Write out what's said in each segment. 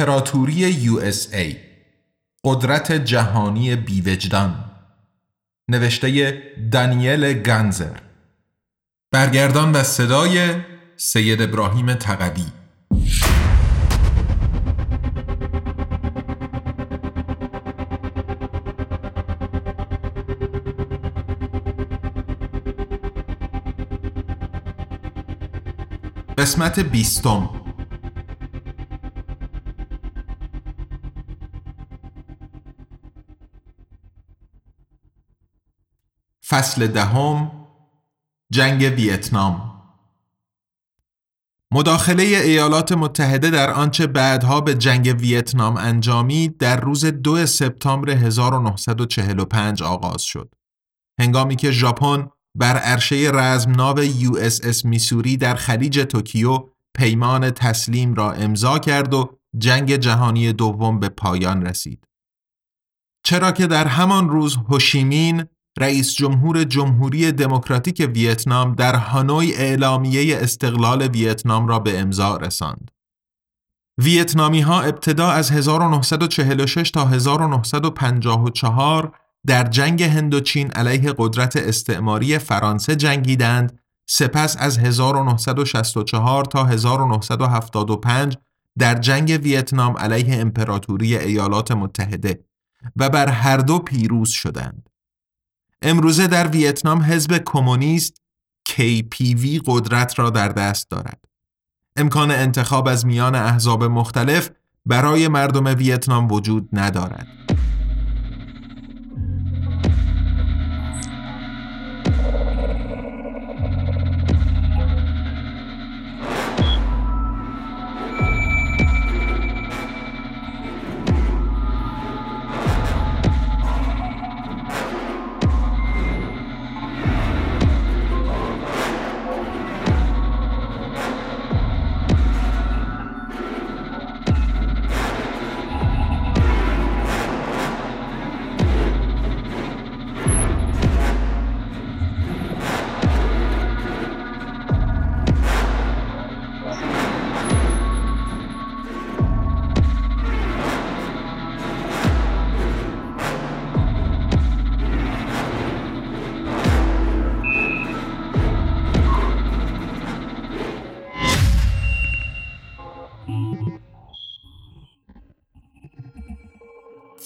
امپراتوری USA قدرت جهانی بیوجدان. نوشته دانیل گنزر برگردان و صدای سید ابراهیم تقوی. قسمت بیستم. فصل دهم جنگ ویتنام مداخله ایالات متحده در آنچه بعدها به جنگ ویتنام انجامید در روز 2 سپتامبر 1945 آغاز شد. هنگامی که ژاپن بر عرشه رزمناو USS میسوری در خلیج توکیو پیمان تسلیم را امضا کرد و جنگ جهانی دوم به پایان رسید. چرا که در همان روز هوشی‌مین رئیس جمهور جمهوری دموکراتیک ویتنام در هانوی اعلامیه استقلال ویتنام را به امضا رساند. ویتنامی ها ابتدا از 1946 تا 1954 در جنگ هندوچین علیه قدرت استعماری فرانسه جنگیدند سپس از 1964 تا 1975 در جنگ ویتنام علیه امپراتوری ایالات متحده و بر هر دو پیروز شدند. امروزه در ویتنام حزب کمونیست KPV قدرت را در دست دارد. امکان انتخاب از میان احزاب مختلف برای مردم ویتنام وجود ندارد.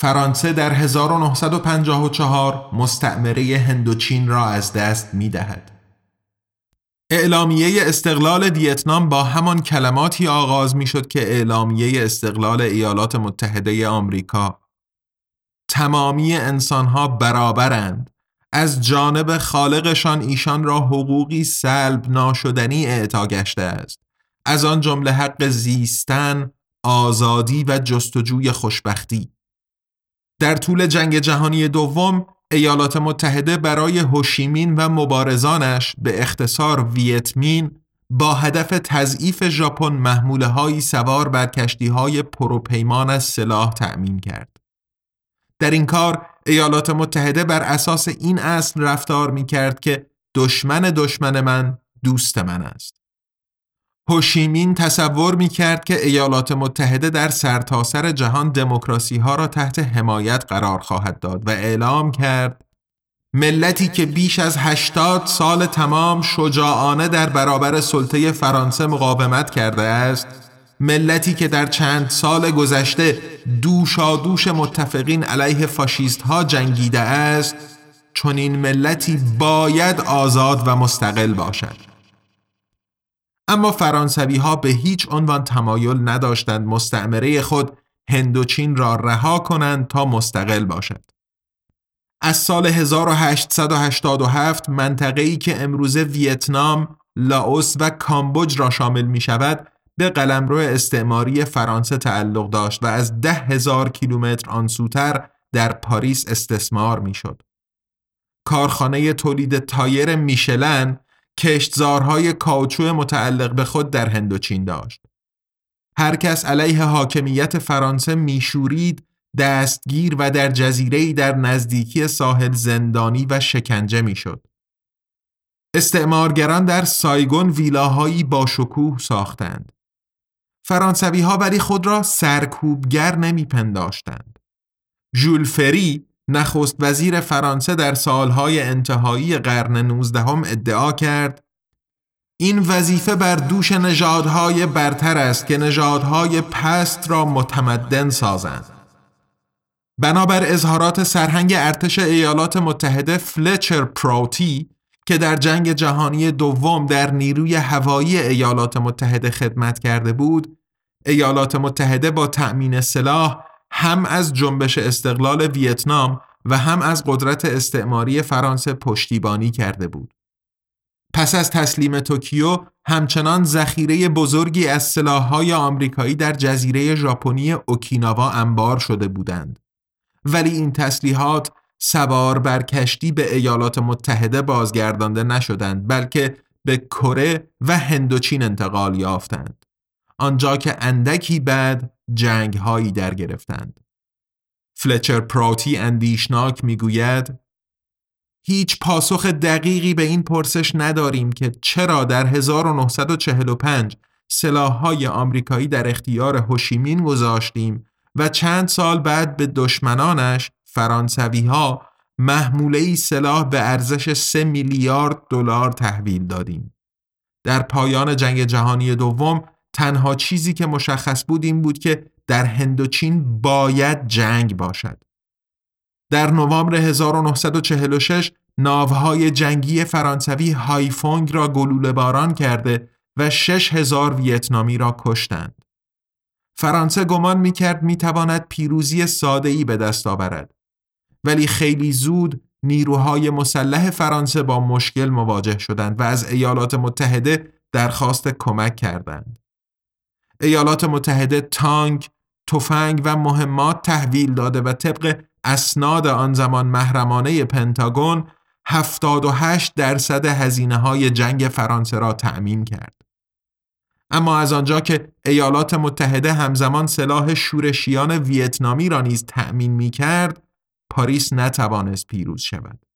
فرانسه در 1954 مستعمره هندوچین را از دست می دهد. اعلامیه استقلال ویتنام با همان کلماتی آغاز می شد که اعلامیه استقلال ایالات متحده آمریکا. تمامی انسانها برابرند. از جانب خالقشان ایشان را حقوقی سلب ناشدنی اعطا گشته است. از آن جمله حق زیستن آزادی و جستجوی خوشبختی. در طول جنگ جهانی دوم ایالات متحده برای هوشیمین و مبارزانش به اختصار ویتمین با هدف تضعیف ژاپن محموله هایی سوار بر کشتی های پروپیمان از سلاح تأمین کرد. در این کار ایالات متحده بر اساس این اصل رفتار می کرد که دشمن دشمن من دوست من است. هوشیمین تصور می کرد که ایالات متحده در سرتاسر سر جهان دموکراسی ها را تحت حمایت قرار خواهد داد و اعلام کرد ملتی که بیش از 80 سال تمام شجاعانه در برابر سلطه فرانسه مقاومت کرده است ملتی که در چند سال گذشته دوشا دوش متفقین علیه فاشیست ها جنگیده است چون این ملتی باید آزاد و مستقل باشد. اما فرانسوی ها به هیچ عنوان تمایل نداشتند مستعمره خود هندوچین را رها کنند تا مستقل باشد. از سال 1887 منطقه‌ای که امروزه ویتنام، لاوس و کامبوج را شامل می شود به قلمرو استعماری فرانسه تعلق داشت و از ده هزار کیلومتر آنسوتر در پاریس استثمار می‌شد. کارخانه تولید تایر میشلن کشتزارهای کاوچو متعلق به خود در هندوچین داشت. هر کس علیه حاکمیت فرانسه میشورید دستگیر و در جزیره در نزدیکی ساحل زندانی و شکنجه می‌شد. استعمارگران در سایگون ویلاهایی با شکوه ساختند. فرانسوی ها ولی خود را سرکوبگر نمیپنداشتند. ژول فری نخست وزیر فرانسه در سالهای انتهایی قرن نوزدهم ادعا کرد این وظیفه بر دوش نژادهای برتر است که نژادهای پست را متمدن سازند. بنابر اظهارات سرهنگ ارتش ایالات متحده فلچر پروتی که در جنگ جهانی دوم در نیروی هوایی ایالات متحده خدمت کرده بود ایالات متحده با تأمین سلاح هم از جنبش استقلال ویتنام و هم از قدرت استعماری فرانسه پشتیبانی کرده بود. پس از تسلیم توکیو همچنان ذخیره بزرگی از سلاح‌های آمریکایی در جزیره ژاپنی اوکیناوا انبار شده بودند. ولی این تسلیحات سوار بر کشتی به ایالات متحده بازگردانده نشدند بلکه به کره و هندوچین انتقال یافتند. آنجا که اندکی بعد جنگ هایی در گرفتند. فلچر پراتی اندیشناک می‌گوید هیچ پاسخ دقیقی به این پرسش نداریم که چرا در 1945 سلاحهای آمریکایی در اختیار هوشیمین گذاشتیم و چند سال بعد به دشمنانش فرانسوی ها محموله سلاح به ارزش 3 میلیارد دلار تحویل دادیم. در پایان جنگ جهانی دوم تنها چیزی که مشخص بود این بود که در هندوچین باید جنگ باشد. در نوامبر 1946 ناوهای جنگی فرانسوی هایفونگ را گلوله باران کرده و 6000 ویتنامی را کشتند. فرانسه گمان می کرد می تواند پیروزی ساده ای به دست آورد. ولی خیلی زود نیروهای مسلح فرانسه با مشکل مواجه شدند و از ایالات متحده درخواست کمک کردند. ایالات متحده تانک، تفنگ و مهمات تحویل داده و طبق اسناد آن زمان محرمانه پنتاگون 78 درصد هزینه های جنگ فرانسه را تأمین کرد. اما از آنجا که ایالات متحده همزمان سلاح شورشیان ویتنامی را نیز تأمین می کرد، پاریس نتوانست پیروز شود.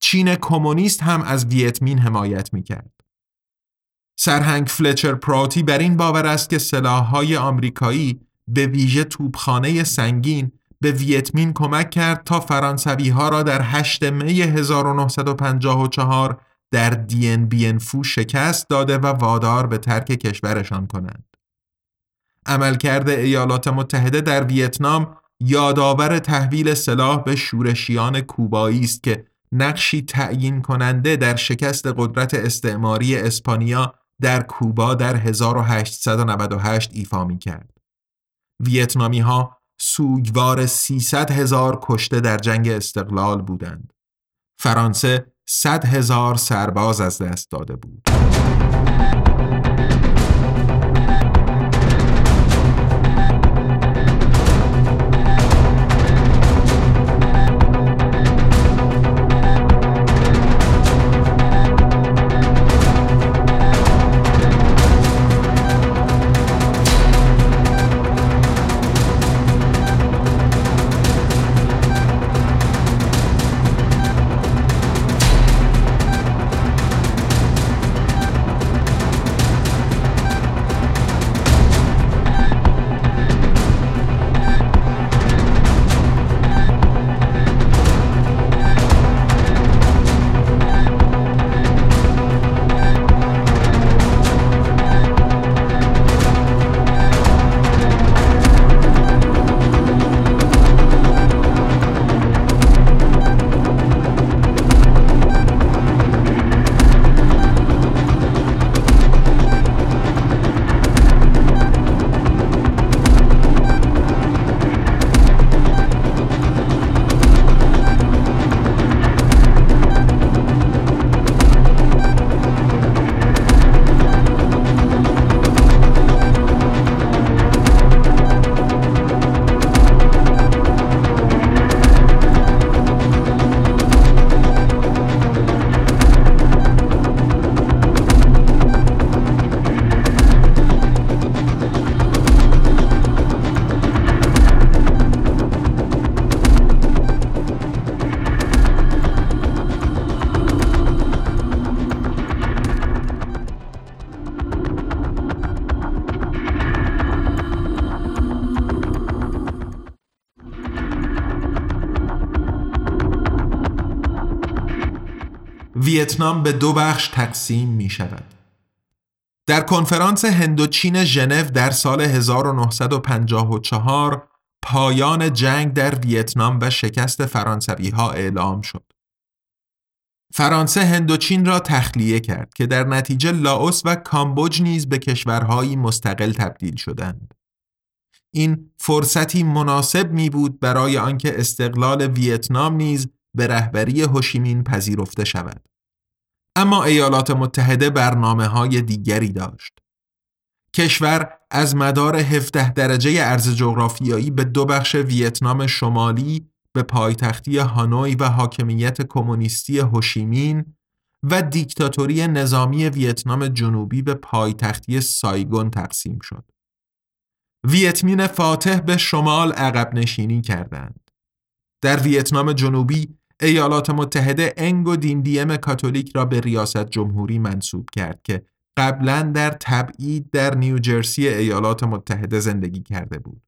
چین کمونیست هم از ویتمین حمایت می کرد. سرهنگ فلچر پراتی بر این باور است که سلاحهای آمریکایی به ویژه توپخانه سنگین به ویتمین کمک کرد تا فرانسوی ها را در 8 می 1954 در دین بین فو شکست داده و وادار به ترک کشورشان کنند. عملکرد ایالات متحده در ویتنام یادآور تحویل سلاح به شورشیان کوبایی است که نقشی تعیین کننده در شکست قدرت استعماری اسپانیا در کوبا در 1898 ایفا می کرد. ویتنامی ها سوگوار 300 هزار کشته در جنگ استقلال بودند. فرانسه 100 هزار سرباز از دست داده بود. ویتنام به دو بخش تقسیم می شود. در کنفرانس هندوچین ژنو در سال 1954 پایان جنگ در ویتنام و شکست فرانسوی ها اعلام شد. فرانسه هندوچین را تخلیه کرد که در نتیجه لاوس و کامبوج نیز به کشورهایی مستقل تبدیل شدند. این فرصتی مناسب می بود برای آنکه استقلال ویتنام نیز به رهبری هوشیمین پذیرفته شود. اما ایالات متحده برنامه های دیگری داشت. کشور از مدار 17 درجه ارز جغرافیایی به دو بخش ویتنام شمالی به پایتختی هانوی و حاکمیت کمونیستی هوشیمین و دیکتاتوری نظامی ویتنام جنوبی به پایتختی سایگون تقسیم شد. ویتمین فاتح به شمال عقب نشینی کردند. در ویتنام جنوبی ایالات متحده انگ و دیم کاتولیک را به ریاست جمهوری منصوب کرد که قبلا در تبعید در نیوجرسی ایالات متحده زندگی کرده بود.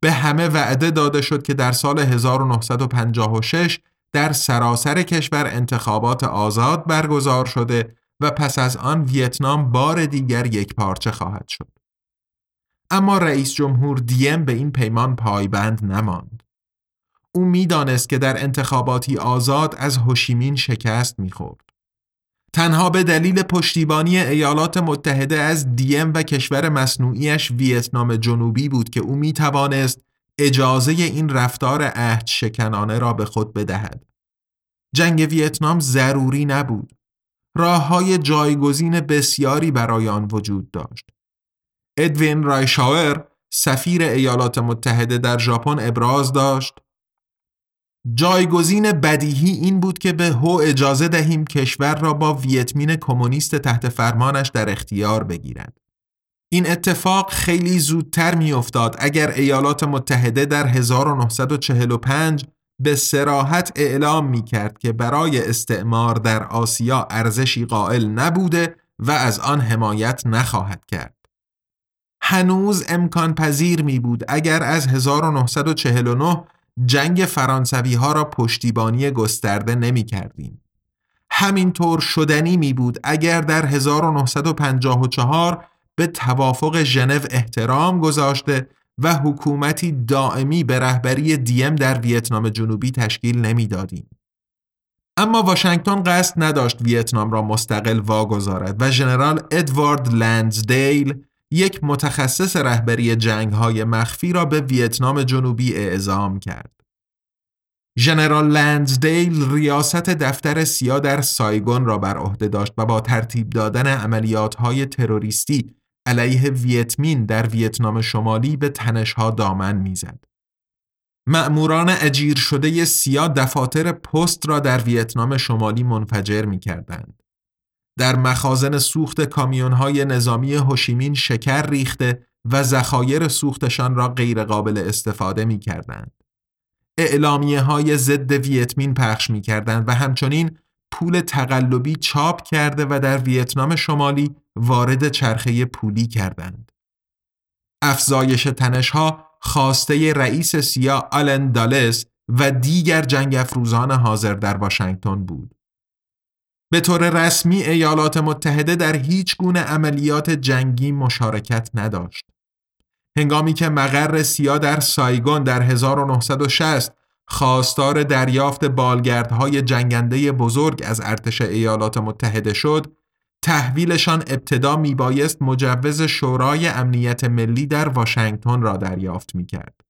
به همه وعده داده شد که در سال 1956 در سراسر کشور انتخابات آزاد برگزار شده و پس از آن ویتنام بار دیگر یک پارچه خواهد شد. اما رئیس جمهور دیم به این پیمان پایبند نماند. او می‌دانست که در انتخاباتی آزاد از هوشیمین شکست می‌خورد. تنها به دلیل پشتیبانی ایالات متحده از دیم و کشور مصنوعیش ویتنام جنوبی بود که او می توانست اجازه این رفتار عهد شکنانه را به خود بدهد. جنگ ویتنام ضروری نبود. راه های جایگزین بسیاری برای آن وجود داشت. ادوین رایشاور سفیر ایالات متحده در ژاپن ابراز داشت جایگزین بدیهی این بود که به هو اجازه دهیم کشور را با ویتمین کمونیست تحت فرمانش در اختیار بگیرد. این اتفاق خیلی زودتر میافتاد اگر ایالات متحده در 1945 به سراحت اعلام می کرد که برای استعمار در آسیا ارزشی قائل نبوده و از آن حمایت نخواهد کرد. هنوز امکان پذیر می بود اگر از 1949 جنگ فرانسوی ها را پشتیبانی گسترده نمی کردیم. همینطور شدنی می بود اگر در 1954 به توافق ژنو احترام گذاشته و حکومتی دائمی به رهبری دیم در ویتنام جنوبی تشکیل نمی‌دادیم. اما واشنگتن قصد نداشت ویتنام را مستقل واگذارد و ژنرال ادوارد لندزدیل یک متخصص رهبری جنگ های مخفی را به ویتنام جنوبی اعزام کرد. ژنرال لندزدیل ریاست دفتر سیا در سایگون را بر عهده داشت و با ترتیب دادن عملیات های تروریستی علیه ویتمین در ویتنام شمالی به تنشها دامن می‌زد. مأموران اجیر شده سیا دفاتر پست را در ویتنام شمالی منفجر می کردند. در مخازن سوخت کامیون های نظامی هوشیمین شکر ریخته و ذخایر سوختشان را غیرقابل استفاده می کردند. اعلامیه های ضد ویتمین پخش می کردند و همچنین پول تقلبی چاپ کرده و در ویتنام شمالی وارد چرخه پولی کردند. افزایش تنشها خواسته رئیس سیا آلن دالس و دیگر جنگ افروزان حاضر در واشنگتن بود. به طور رسمی ایالات متحده در هیچ گونه عملیات جنگی مشارکت نداشت. هنگامی که مقر سیا در سایگون در 1960 خواستار دریافت بالگردهای جنگنده بزرگ از ارتش ایالات متحده شد، تحویلشان ابتدا میبایست مجوز شورای امنیت ملی در واشنگتن را دریافت می‌کرد.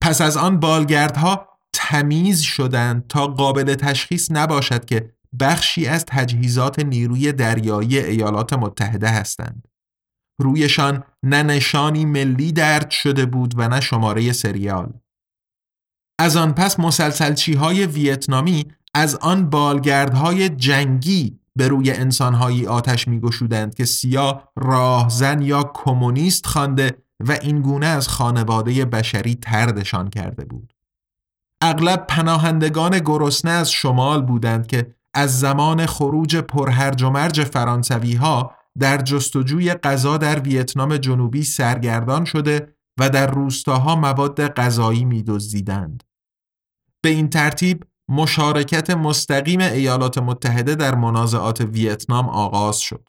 پس از آن بالگردها تمیز شدند تا قابل تشخیص نباشد که بخشی از تجهیزات نیروی دریایی ایالات متحده هستند. رویشان نه نشانی ملی درد شده بود و نه شماره سریال. از آن پس مسلسلچی های ویتنامی از آن بالگردهای جنگی به روی انسانهایی آتش می گشودند که سیا راهزن یا کمونیست خوانده و این گونه از خانواده بشری تردشان کرده بود. اغلب پناهندگان گرسنه از شمال بودند که از زمان خروج پرهرج و مرج فرانسوی ها در جستجوی غذا در ویتنام جنوبی سرگردان شده و در روستاها مواد غذایی میدزدیدند. به این ترتیب مشارکت مستقیم ایالات متحده در منازعات ویتنام آغاز شد.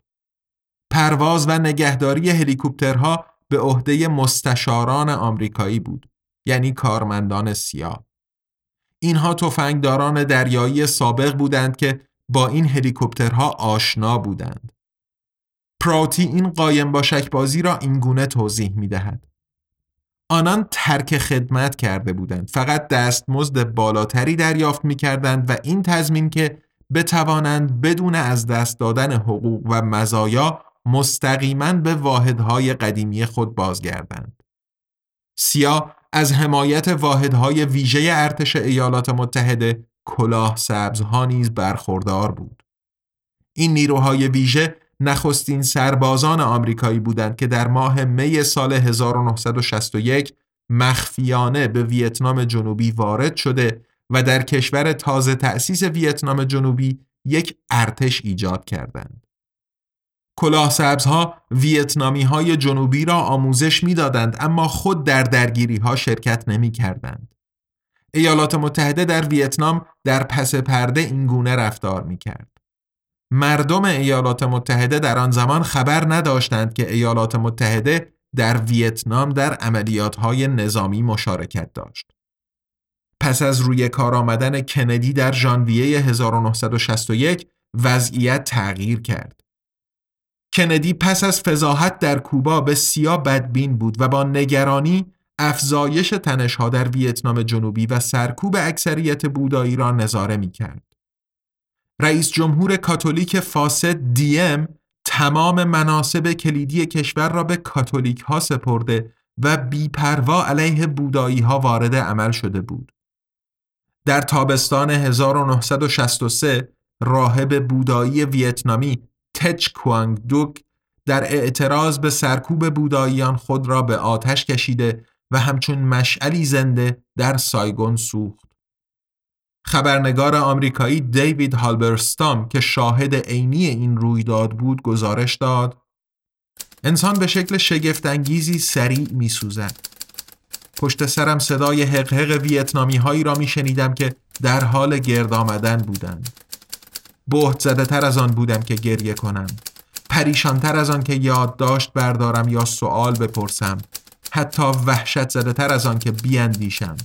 پرواز و نگهداری هلیکوپترها به عهده مستشاران آمریکایی بود یعنی کارمندان سیاه اینها تفنگداران دریایی سابق بودند که با این هلیکوپترها آشنا بودند پراتی این قایم با بازی را اینگونه توضیح می دهد. آنان ترک خدمت کرده بودند فقط دستمزد بالاتری دریافت می کردند و این تضمین که بتوانند بدون از دست دادن حقوق و مزایا مستقیما به واحدهای قدیمی خود بازگردند. سیا از حمایت واحدهای ویژه ارتش ایالات متحده کلاه سبزها نیز برخوردار بود. این نیروهای ویژه نخستین سربازان آمریکایی بودند که در ماه می سال 1961 مخفیانه به ویتنام جنوبی وارد شده و در کشور تازه تأسیس ویتنام جنوبی یک ارتش ایجاد کردند. کلاه سبزها ویتنامی های جنوبی را آموزش می‌دادند اما خود در درگیری ها شرکت نمی کردند. ایالات متحده در ویتنام در پس پرده این گونه رفتار می کرد. مردم ایالات متحده در آن زمان خبر نداشتند که ایالات متحده در ویتنام در عملیات های نظامی مشارکت داشت. پس از روی کار آمدن کندی در ژانویه 1961 وضعیت تغییر کرد. کندی پس از فضاحت در کوبا بسیار بدبین بود و با نگرانی افزایش تنشها در ویتنام جنوبی و سرکوب اکثریت بودایی را نظاره می کرد. رئیس جمهور کاتولیک فاسد دیم تمام مناسب کلیدی کشور را به کاتولیک ها سپرده و بیپروا علیه بودایی ها وارد عمل شده بود. در تابستان 1963 راهب بودایی ویتنامی تچ کوانگ دوک در اعتراض به سرکوب بوداییان خود را به آتش کشیده و همچون مشعلی زنده در سایگون سوخت. خبرنگار آمریکایی دیوید هالبرستام که شاهد عینی این رویداد بود گزارش داد انسان به شکل شگفتانگیزی سریع می سوزد. پشت سرم صدای حقحق ویتنامی هایی را می شنیدم که در حال گرد آمدن بودند. بهت زده تر از آن بودم که گریه کنم. پریشان تر از آن که یادداشت بردارم یا سوال بپرسم. حتی وحشت زده تر از آن که بیاندیشم.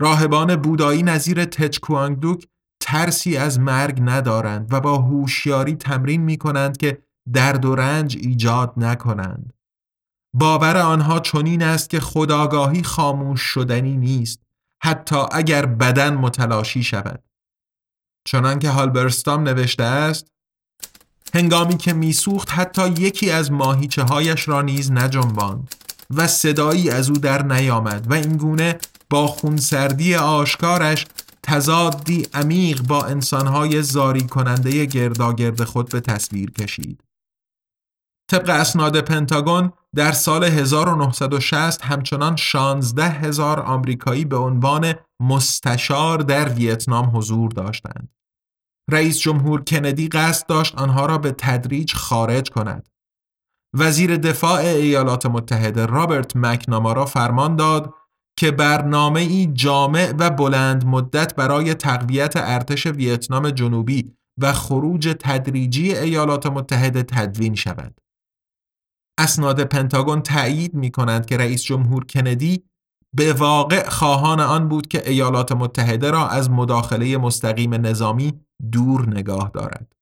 راهبان بودایی نظیر تچکوانگدوک ترسی از مرگ ندارند و با هوشیاری تمرین می کنند که درد و رنج ایجاد نکنند. باور آنها چنین است که خداگاهی خاموش شدنی نیست حتی اگر بدن متلاشی شود. چنان که هالبرستام نوشته است هنگامی که میسوخت حتی یکی از ماهیچه هایش را نیز نجنباند و صدایی از او در نیامد و اینگونه با خونسردی آشکارش تضادی عمیق با انسانهای زاری کننده گرداگرد خود به تصویر کشید. طبق اسناد پنتاگون در سال 1960 همچنان 16 هزار آمریکایی به عنوان مستشار در ویتنام حضور داشتند. رئیس جمهور کندی قصد داشت آنها را به تدریج خارج کند. وزیر دفاع ایالات متحده رابرت مکنامارا فرمان داد که برنامه ای جامع و بلند مدت برای تقویت ارتش ویتنام جنوبی و خروج تدریجی ایالات متحده تدوین شود. اسناد پنتاگون تأیید می کنند که رئیس جمهور کندی به واقع خواهان آن بود که ایالات متحده را از مداخله مستقیم نظامی دور نگاه دارد.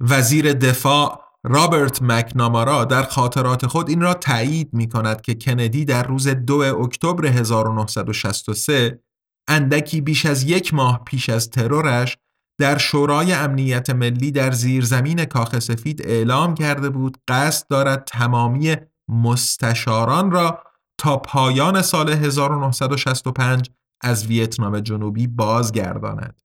وزیر دفاع رابرت مکنامارا در خاطرات خود این را تایید می کند که کندی در روز 2 اکتبر 1963 اندکی بیش از یک ماه پیش از ترورش در شورای امنیت ملی در زیرزمین کاخ سفید اعلام کرده بود قصد دارد تمامی مستشاران را تا پایان سال 1965 از ویتنام جنوبی بازگرداند.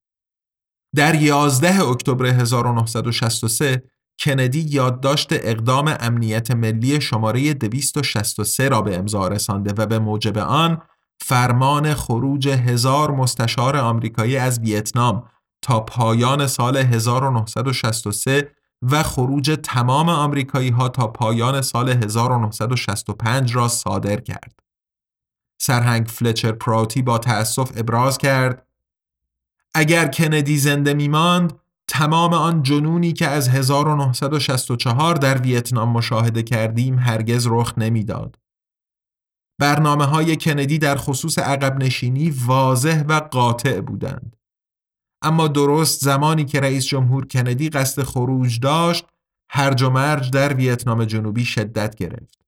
در 11 اکتبر 1963 کندی یادداشت اقدام امنیت ملی شماره 263 را به امضا رسانده و به موجب آن فرمان خروج هزار مستشار آمریکایی از ویتنام تا پایان سال 1963 و خروج تمام آمریکایی ها تا پایان سال 1965 را صادر کرد. سرهنگ فلچر پراوتی با تأسف ابراز کرد اگر کندی زنده میماند تمام آن جنونی که از 1964 در ویتنام مشاهده کردیم هرگز رخ نمی‌داد. برنامه های کندی در خصوص عقب نشینی واضح و قاطع بودند. اما درست زمانی که رئیس جمهور کندی قصد خروج داشت هرج و مرج در ویتنام جنوبی شدت گرفت.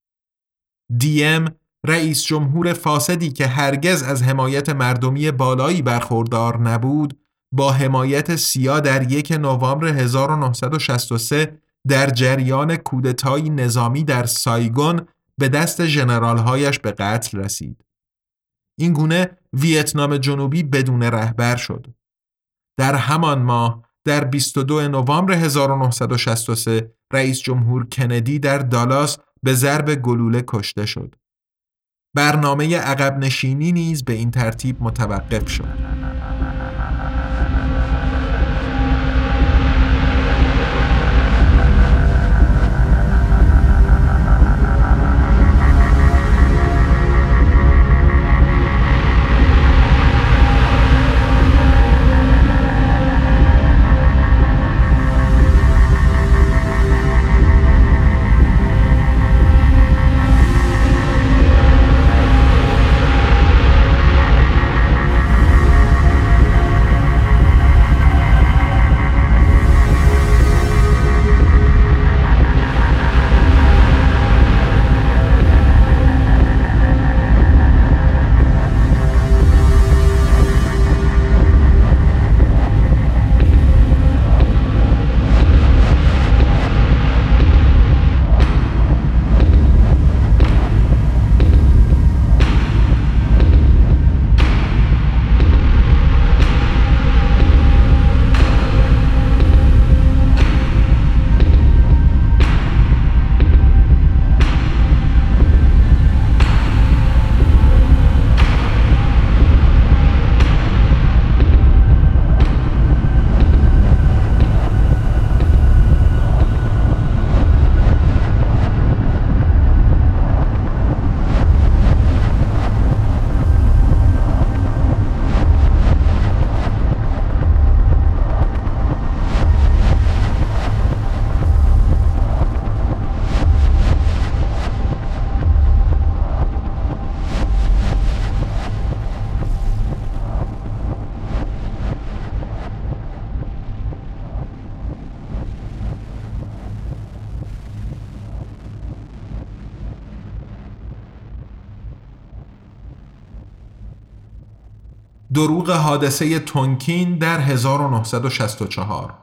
دیم رئیس جمهور فاسدی که هرگز از حمایت مردمی بالایی برخوردار نبود با حمایت سیا در یک نوامبر 1963 در جریان کودتایی نظامی در سایگون به دست ژنرالهایش به قتل رسید. این گونه ویتنام جنوبی بدون رهبر شد. در همان ماه در 22 نوامبر 1963 رئیس جمهور کندی در دالاس به ضرب گلوله کشته شد. برنامه عقب نشینی نیز به این ترتیب متوقف شد. دروغ حادثه تونکین در 1964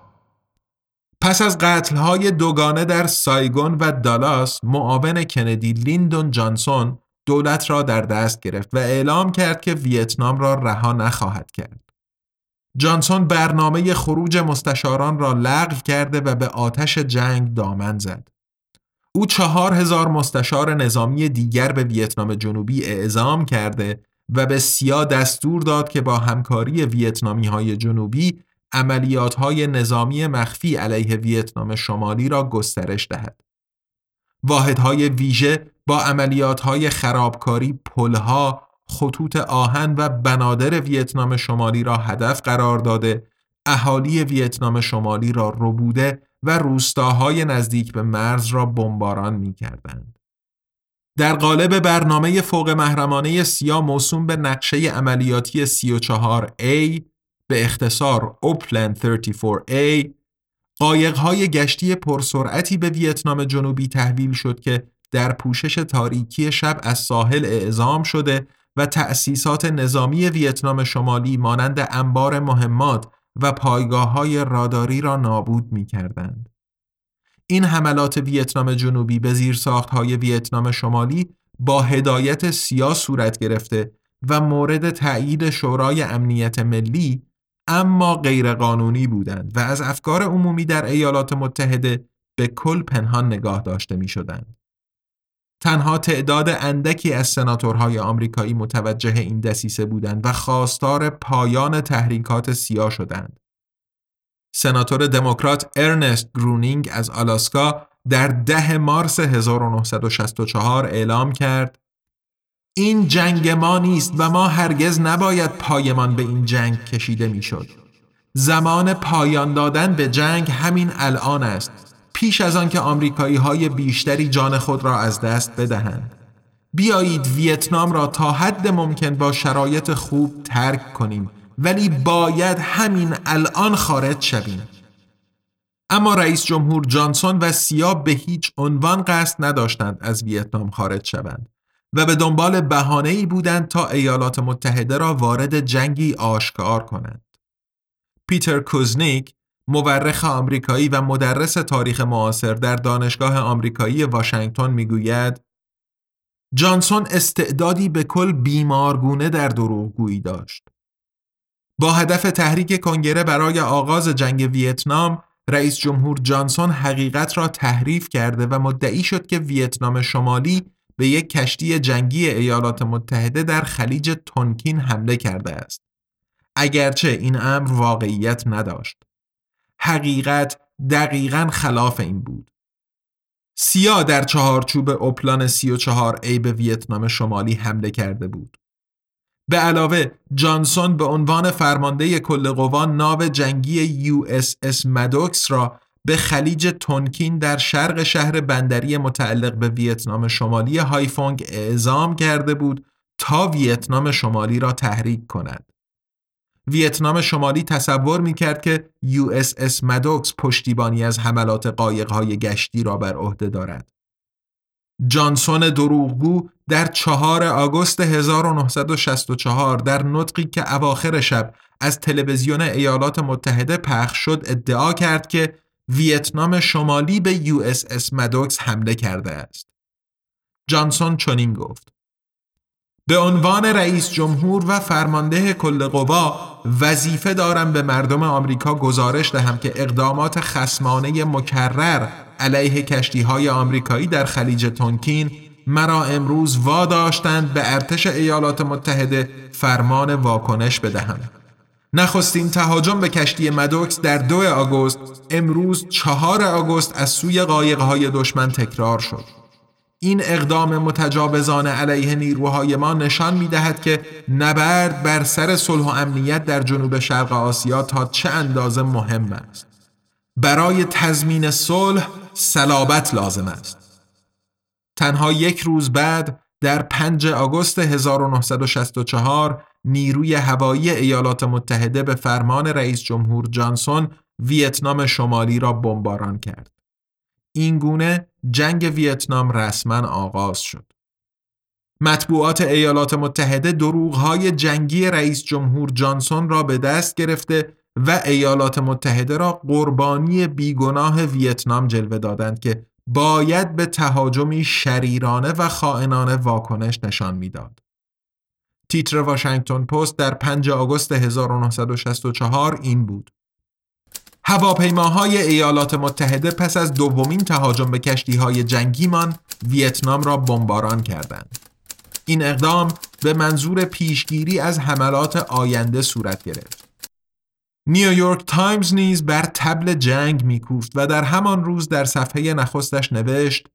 پس از قتلهای دوگانه در سایگون و دالاس معاون کندی لیندون جانسون دولت را در دست گرفت و اعلام کرد که ویتنام را رها نخواهد کرد. جانسون برنامه خروج مستشاران را لغو کرده و به آتش جنگ دامن زد. او چهار هزار مستشار نظامی دیگر به ویتنام جنوبی اعزام کرده و به سیا دستور داد که با همکاری ویتنامی های جنوبی عملیات های نظامی مخفی علیه ویتنام شمالی را گسترش دهد. واحدهای ویژه با عملیات های خرابکاری پلها، خطوط آهن و بنادر ویتنام شمالی را هدف قرار داده، اهالی ویتنام شمالی را ربوده و روستاهای نزدیک به مرز را بمباران می کردند. در قالب برنامه فوق محرمانه سیا موسوم به نقشه عملیاتی 34A به اختصار اوپلند 34A قایقهای گشتی پرسرعتی به ویتنام جنوبی تحویل شد که در پوشش تاریکی شب از ساحل اعزام شده و تأسیسات نظامی ویتنام شمالی مانند انبار مهمات و پایگاه های راداری را نابود می کردند. این حملات ویتنام جنوبی به زیر های ویتنام شمالی با هدایت سیا صورت گرفته و مورد تأیید شورای امنیت ملی اما غیرقانونی بودند و از افکار عمومی در ایالات متحده به کل پنهان نگاه داشته می شدند. تنها تعداد اندکی از سناتورهای آمریکایی متوجه این دسیسه بودند و خواستار پایان تحریکات سیا شدند. سناتور دموکرات ارنست گرونینگ از آلاسکا در ده مارس 1964 اعلام کرد این جنگ ما نیست و ما هرگز نباید پایمان به این جنگ کشیده می‌شد. زمان پایان دادن به جنگ همین الان است پیش از آنکه آمریکایی های بیشتری جان خود را از دست بدهند بیایید ویتنام را تا حد ممکن با شرایط خوب ترک کنیم ولی باید همین الان خارج شویم اما رئیس جمهور جانسون و سیا به هیچ عنوان قصد نداشتند از ویتنام خارج شوند و به دنبال بهانه ای بودند تا ایالات متحده را وارد جنگی آشکار کنند. پیتر کوزنیک مورخ آمریکایی و مدرس تاریخ معاصر در دانشگاه آمریکایی واشنگتن می‌گوید جانسون استعدادی به کل بیمارگونه در دروغگویی داشت. با هدف تحریک کنگره برای آغاز جنگ ویتنام رئیس جمهور جانسون حقیقت را تحریف کرده و مدعی شد که ویتنام شمالی به یک کشتی جنگی ایالات متحده در خلیج تونکین حمله کرده است. اگرچه این امر واقعیت نداشت. حقیقت دقیقا خلاف این بود. سیا در چهارچوب اپلان 34 ای به ویتنام شمالی حمله کرده بود. به علاوه جانسون به عنوان فرمانده کل قوا ناو جنگی یو اس اس مدوکس را به خلیج تونکین در شرق شهر بندری متعلق به ویتنام شمالی هایفونگ اعزام کرده بود تا ویتنام شمالی را تحریک کند. ویتنام شمالی تصور می کرد که اس مدوکس پشتیبانی از حملات قایقهای گشتی را بر عهده دارد. جانسون دروغگو در 4 آگوست 1964 در نطقی که اواخر شب از تلویزیون ایالات متحده پخش شد ادعا کرد که ویتنام شمالی به یو اس اس مدوکس حمله کرده است. جانسون چنین گفت: به عنوان رئیس جمهور و فرمانده کل قوا وظیفه دارم به مردم آمریکا گزارش دهم که اقدامات خسمانه مکرر علیه کشتی های آمریکایی در خلیج تونکین مرا امروز واداشتند به ارتش ایالات متحده فرمان واکنش بدهم. نخستین تهاجم به کشتی مدوکس در دو آگوست امروز چهار آگوست از سوی قایقهای دشمن تکرار شد. این اقدام متجاوزانه علیه نیروهای ما نشان می دهد که نبرد بر سر صلح و امنیت در جنوب شرق آسیا تا چه اندازه مهم است. برای تضمین صلح صلابت لازم است. تنها یک روز بعد در 5 آگوست 1964 نیروی هوایی ایالات متحده به فرمان رئیس جمهور جانسون ویتنام شمالی را بمباران کرد. این گونه جنگ ویتنام رسما آغاز شد. مطبوعات ایالات متحده دروغهای جنگی رئیس جمهور جانسون را به دست گرفته و ایالات متحده را قربانی بیگناه ویتنام جلوه دادند که باید به تهاجمی شریرانه و خائنانه واکنش نشان می‌داد. تیتر واشنگتن پست در 5 آگوست 1964 این بود. هواپیماهای ایالات متحده پس از دومین تهاجم به کشتیهای جنگیمان ویتنام را بمباران کردند. این اقدام به منظور پیشگیری از حملات آینده صورت گرفت. نیویورک تایمز نیز بر طبل جنگ میکوفت و در همان روز در صفحه نخستش نوشت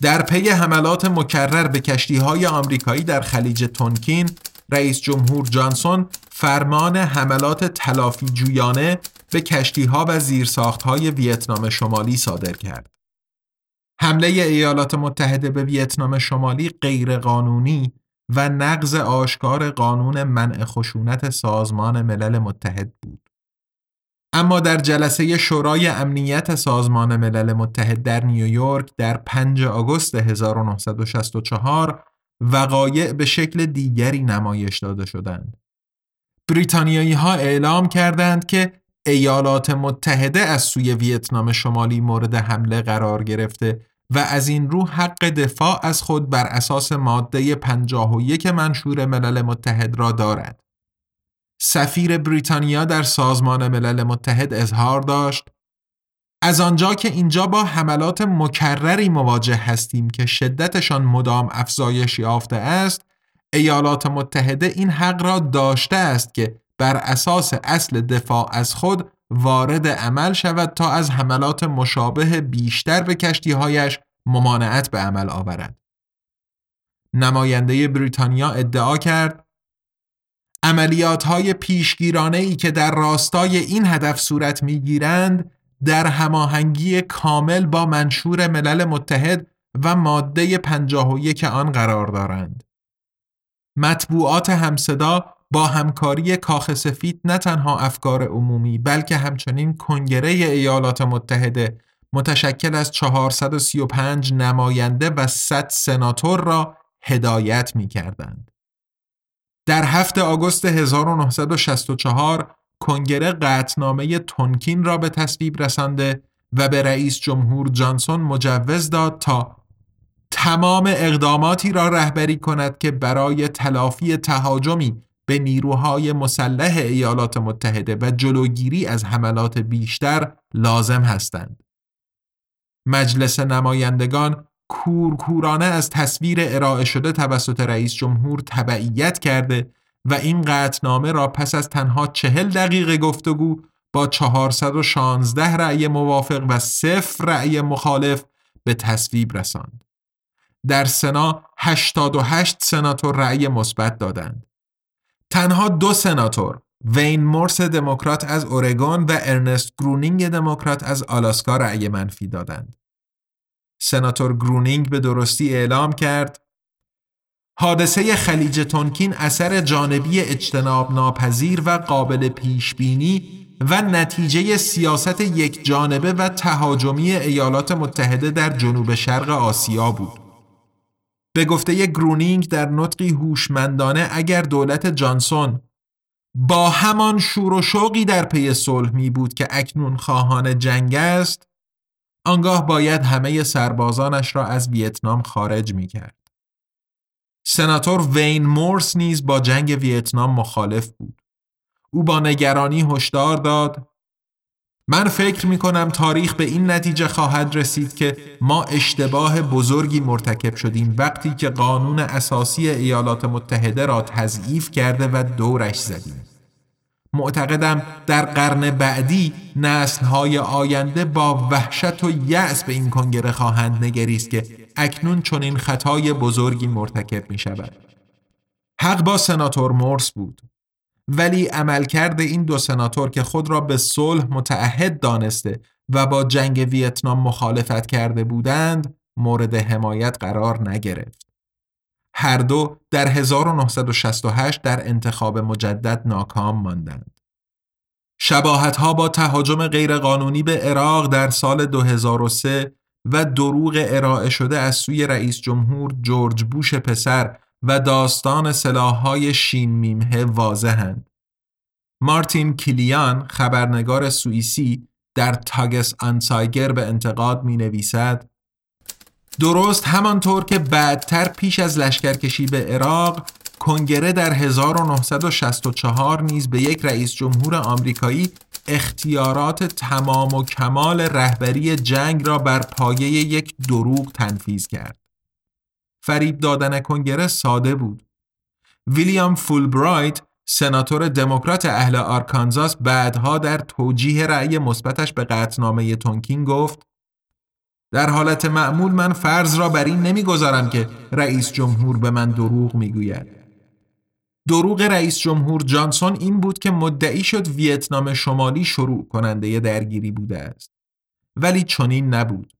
در پی حملات مکرر به کشتی های آمریکایی در خلیج تونکین رئیس جمهور جانسون فرمان حملات تلافی جویانه به کشتی ها و زیرساخت های ویتنام شمالی صادر کرد. حمله ایالات متحده به ویتنام شمالی غیرقانونی و نقض آشکار قانون منع خشونت سازمان ملل متحد بود. اما در جلسه شورای امنیت سازمان ملل متحد در نیویورک در 5 آگوست 1964 وقایع به شکل دیگری نمایش داده شدند. بریتانیایی ها اعلام کردند که ایالات متحده از سوی ویتنام شمالی مورد حمله قرار گرفته و از این رو حق دفاع از خود بر اساس ماده 51 منشور ملل متحد را دارد. سفیر بریتانیا در سازمان ملل متحد اظهار داشت از آنجا که اینجا با حملات مکرری مواجه هستیم که شدتشان مدام افزایش یافته است ایالات متحده این حق را داشته است که بر اساس اصل دفاع از خود وارد عمل شود تا از حملات مشابه بیشتر به کشتیهایش ممانعت به عمل آورد. نماینده بریتانیا ادعا کرد عملیات های پیشگیرانه ای که در راستای این هدف صورت می گیرند در هماهنگی کامل با منشور ملل متحد و ماده 51 آن قرار دارند. مطبوعات همصدا با همکاری کاخ سفید نه تنها افکار عمومی بلکه همچنین کنگره ایالات متحده متشکل از 435 نماینده و 100 سناتور را هدایت می کردند. در هفت آگوست 1964 کنگره قطنامه تونکین را به تصویب رسانده و به رئیس جمهور جانسون مجوز داد تا تمام اقداماتی را رهبری کند که برای تلافی تهاجمی به نیروهای مسلح ایالات متحده و جلوگیری از حملات بیشتر لازم هستند. مجلس نمایندگان کورکورانه از تصویر ارائه شده توسط رئیس جمهور تبعیت کرده و این قطنامه را پس از تنها چهل دقیقه گفتگو با 416 رأی موافق و صفر رأی مخالف به تصویب رساند. در سنا 88 سناتور رأی مثبت دادند. تنها دو سناتور وین مورس دموکرات از اورگون و ارنست گرونینگ دموکرات از آلاسکا رأی منفی دادند. سناتور گرونینگ به درستی اعلام کرد حادثه خلیج تونکین اثر جانبی اجتناب ناپذیر و قابل پیش بینی و نتیجه سیاست یک جانبه و تهاجمی ایالات متحده در جنوب شرق آسیا بود. به گفته گرونینگ در نطقی هوشمندانه اگر دولت جانسون با همان شور و شوقی در پی صلح می بود که اکنون خواهان جنگ است آنگاه باید همه سربازانش را از ویتنام خارج می کرد. سناتور وین مورس نیز با جنگ ویتنام مخالف بود. او با نگرانی هشدار داد من فکر می کنم تاریخ به این نتیجه خواهد رسید که ما اشتباه بزرگی مرتکب شدیم وقتی که قانون اساسی ایالات متحده را تضعیف کرده و دورش زدیم. معتقدم در قرن بعدی نسلهای آینده با وحشت و یأس به این کنگره خواهند نگریست که اکنون چنین خطای بزرگی مرتکب می شود. حق با سناتور مورس بود. ولی عملکرد این دو سناتور که خود را به صلح متعهد دانسته و با جنگ ویتنام مخالفت کرده بودند مورد حمایت قرار نگرفت. هر دو در 1968 در انتخاب مجدد ناکام ماندند. شباهت ها با تهاجم غیرقانونی به عراق در سال 2003 و دروغ ارائه شده از سوی رئیس جمهور جورج بوش پسر و داستان سلاحهای شین میمه واضحند. مارتین کیلیان خبرنگار سوئیسی در تاگس آنسایگر به انتقاد می نویسد درست همانطور که بعدتر پیش از لشکرکشی به عراق کنگره در 1964 نیز به یک رئیس جمهور آمریکایی اختیارات تمام و کمال رهبری جنگ را بر پایه یک دروغ تنفیز کرد. فریب دادن کنگره ساده بود. ویلیام فولبرایت سناتور دموکرات اهل آرکانزاس بعدها در توجیه رأی مثبتش به قطنامه تونکین گفت در حالت معمول من فرض را بر این نمی‌گذارم که رئیس جمهور به من دروغ می‌گوید. دروغ رئیس جمهور جانسون این بود که مدعی شد ویتنام شمالی شروع کننده درگیری بوده است. ولی چنین نبود.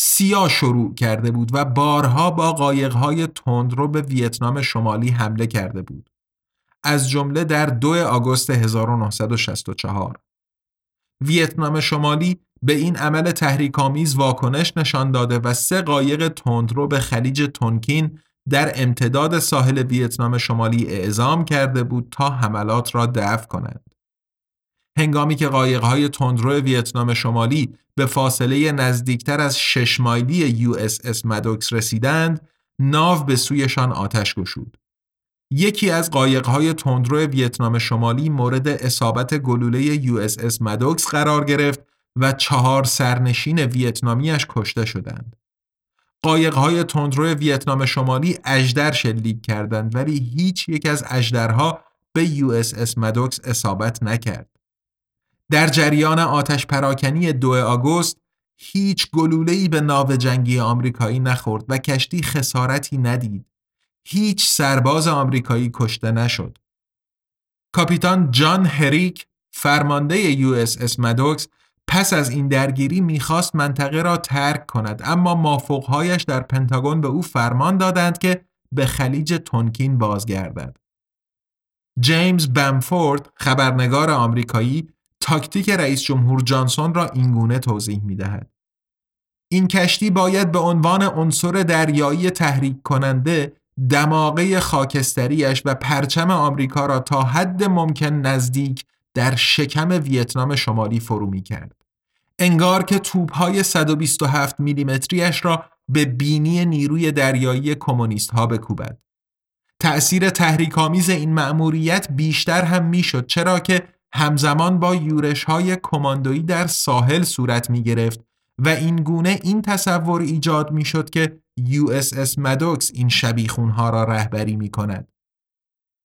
سیا شروع کرده بود و بارها با قایقهای تندرو به ویتنام شمالی حمله کرده بود. از جمله در 2 آگوست 1964. ویتنام شمالی به این عمل تحریک‌آمیز واکنش نشان داده و سه قایق تندرو به خلیج تونکین در امتداد ساحل ویتنام شمالی اعزام کرده بود تا حملات را دفع کنند. هنگامی که قایق‌های تندرو ویتنام شمالی به فاصله نزدیکتر از شش مایلی یو اس اس مدوکس رسیدند، ناو به سویشان آتش گشود. یکی از قایق‌های تندرو ویتنام شمالی مورد اصابت گلوله یو اس اس مدوکس قرار گرفت و چهار سرنشین ویتنامیش کشته شدند. قایق‌های تندرو ویتنام شمالی اژدر شلیک کردند ولی هیچ یک از اژدرها به یو اس اس مدوکس اصابت نکرد. در جریان آتش پراکنی دو آگوست هیچ گلوله‌ای به ناو جنگی آمریکایی نخورد و کشتی خسارتی ندید. هیچ سرباز آمریکایی کشته نشد. کاپیتان جان هریک فرمانده یو اس اس مدوکس پس از این درگیری می‌خواست منطقه را ترک کند اما مافوقهایش در پنتاگون به او فرمان دادند که به خلیج تونکین بازگردد. جیمز بمفورد خبرنگار آمریکایی تاکتیک رئیس جمهور جانسون را اینگونه توضیح می دهد. این کشتی باید به عنوان عنصر دریایی تحریک کننده دماغه خاکستریش و پرچم آمریکا را تا حد ممکن نزدیک در شکم ویتنام شمالی فرو می کرد. انگار که توپهای 127 میلیمتریش را به بینی نیروی دریایی کمونیست ها بکوبد. تأثیر تحریکامیز این مأموریت بیشتر هم می‌شد چرا که همزمان با یورش های کماندویی در ساحل صورت می گرفت و این گونه این تصور ایجاد می شد که اس مدوکس این شبیخون ها را رهبری می کند.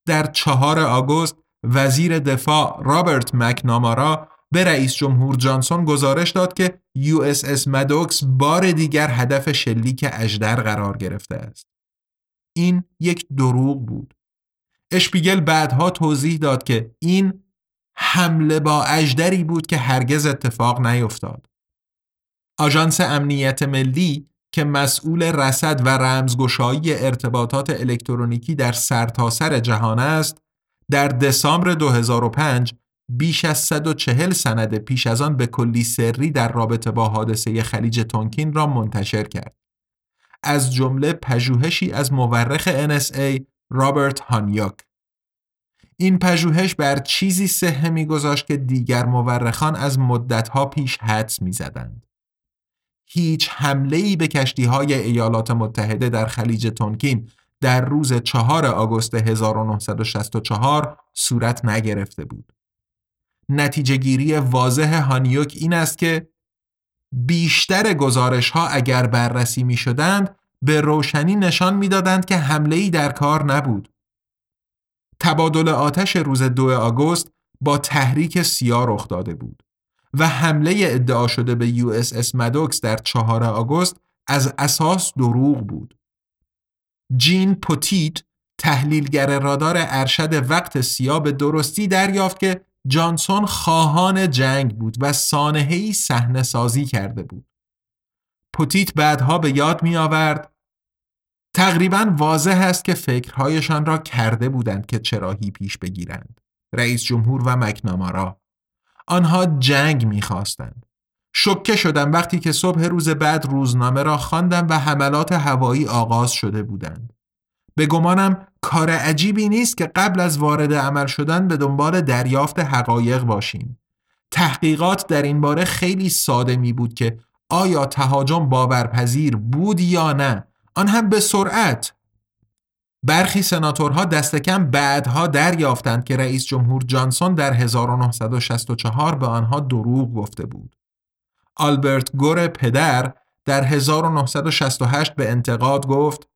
در چهار آگوست وزیر دفاع رابرت مکنامارا به رئیس جمهور جانسون گزارش داد که اس مدوکس بار دیگر هدف شلیک اژدر قرار گرفته است. این یک دروغ بود. اشپیگل بعدها توضیح داد که این حمله با اژدری بود که هرگز اتفاق نیفتاد. آژانس امنیت ملی که مسئول رصد و رمزگشایی ارتباطات الکترونیکی در سرتاسر سر جهان است در دسامبر 2005 بیش از 140 سند پیش از آن به کلی سری در رابطه با حادثه خلیج تونکین را منتشر کرد. از جمله پژوهشی از مورخ NSA رابرت هانیوک. این پژوهش بر چیزی صحه میگذاشت که دیگر مورخان از مدتها پیش حدس می‌زدند. هیچ حمله ای به کشتی های ایالات متحده در خلیج تونکین در روز 4 آگوست 1964 صورت نگرفته بود. نتیجه گیری واضح هانیوک این است که بیشتر گزارش ها اگر بررسی می شدند به روشنی نشان می‌دادند که حمله ای در کار نبود. تبادل آتش روز 2 آگوست با تحریک سیا رخ داده بود و حمله ادعا شده به یو اس اس مدوکس در 4 آگوست از اساس دروغ بود. جین پوتیت تحلیلگر رادار ارشد وقت سیا به درستی دریافت که جانسون خواهان جنگ بود و سانحه‌ای صحنه سازی کرده بود. پوتیت بعدها به یاد می آورد تقریبا واضح است که فکرهایشان را کرده بودند که چه راهی پیش بگیرند. رئیس جمهور و مکنامارا آنها جنگ می‌خواستند. شکه شدم وقتی که صبح روز بعد روزنامه را خواندم و حملات هوایی آغاز شده بودند. به گمانم کار عجیبی نیست که قبل از وارد عمل شدن به دنبال دریافت حقایق باشیم. تحقیقات در این باره خیلی ساده می بود که آیا تهاجم باورپذیر بود یا نه آن هم به سرعت برخی سناتورها دست کم بعدها دریافتند که رئیس جمهور جانسون در 1964 به آنها دروغ گفته بود. آلبرت گور پدر در 1968 به انتقاد گفت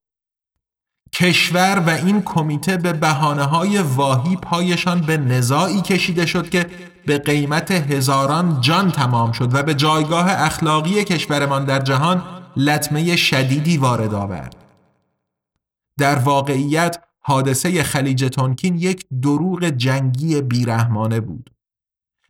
کشور و این کمیته به بحانه های واهی پایشان به نزاعی کشیده شد که به قیمت هزاران جان تمام شد و به جایگاه اخلاقی کشورمان در جهان لطمه شدیدی وارد آورد. در واقعیت حادثه خلیج تونکین یک دروغ جنگی بیرحمانه بود.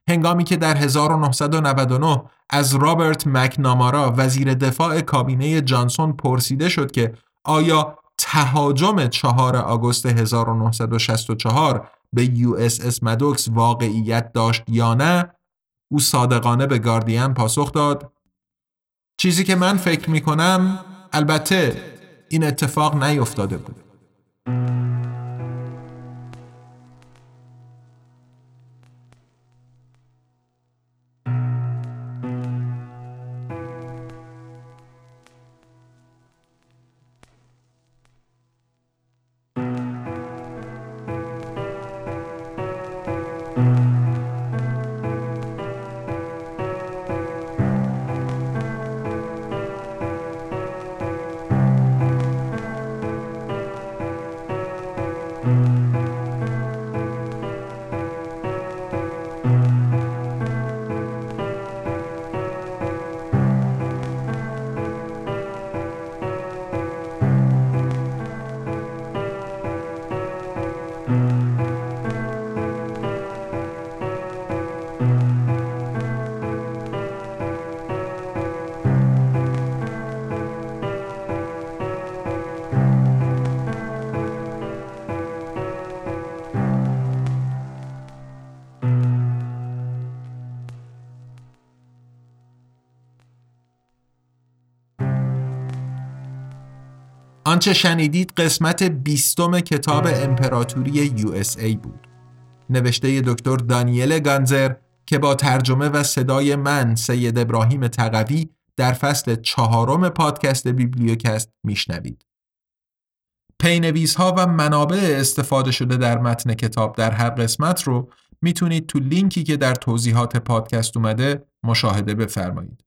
هنگامی که در 1999 از رابرت مکنامارا وزیر دفاع کابینه جانسون پرسیده شد که آیا تهاجم 4 آگوست 1964 به یو اس اس مدوکس واقعیت داشت یا نه او صادقانه به گاردین پاسخ داد چیزی که من فکر می کنم البته این اتفاق نیفتاده بود. آنچه شنیدید قسمت بیستم کتاب امپراتوری USA بود نوشته دکتر دانیل گانسر که با ترجمه و صدای من سید ابراهیم تقوی در فصل چهارم پادکست بیبلیوکست میشنوید. پی‌نویس‌ها و منابع استفاده شده در متن کتاب در هر قسمت رو می‌تونید تو لینکی که در توضیحات پادکست اومده مشاهده بفرمایید.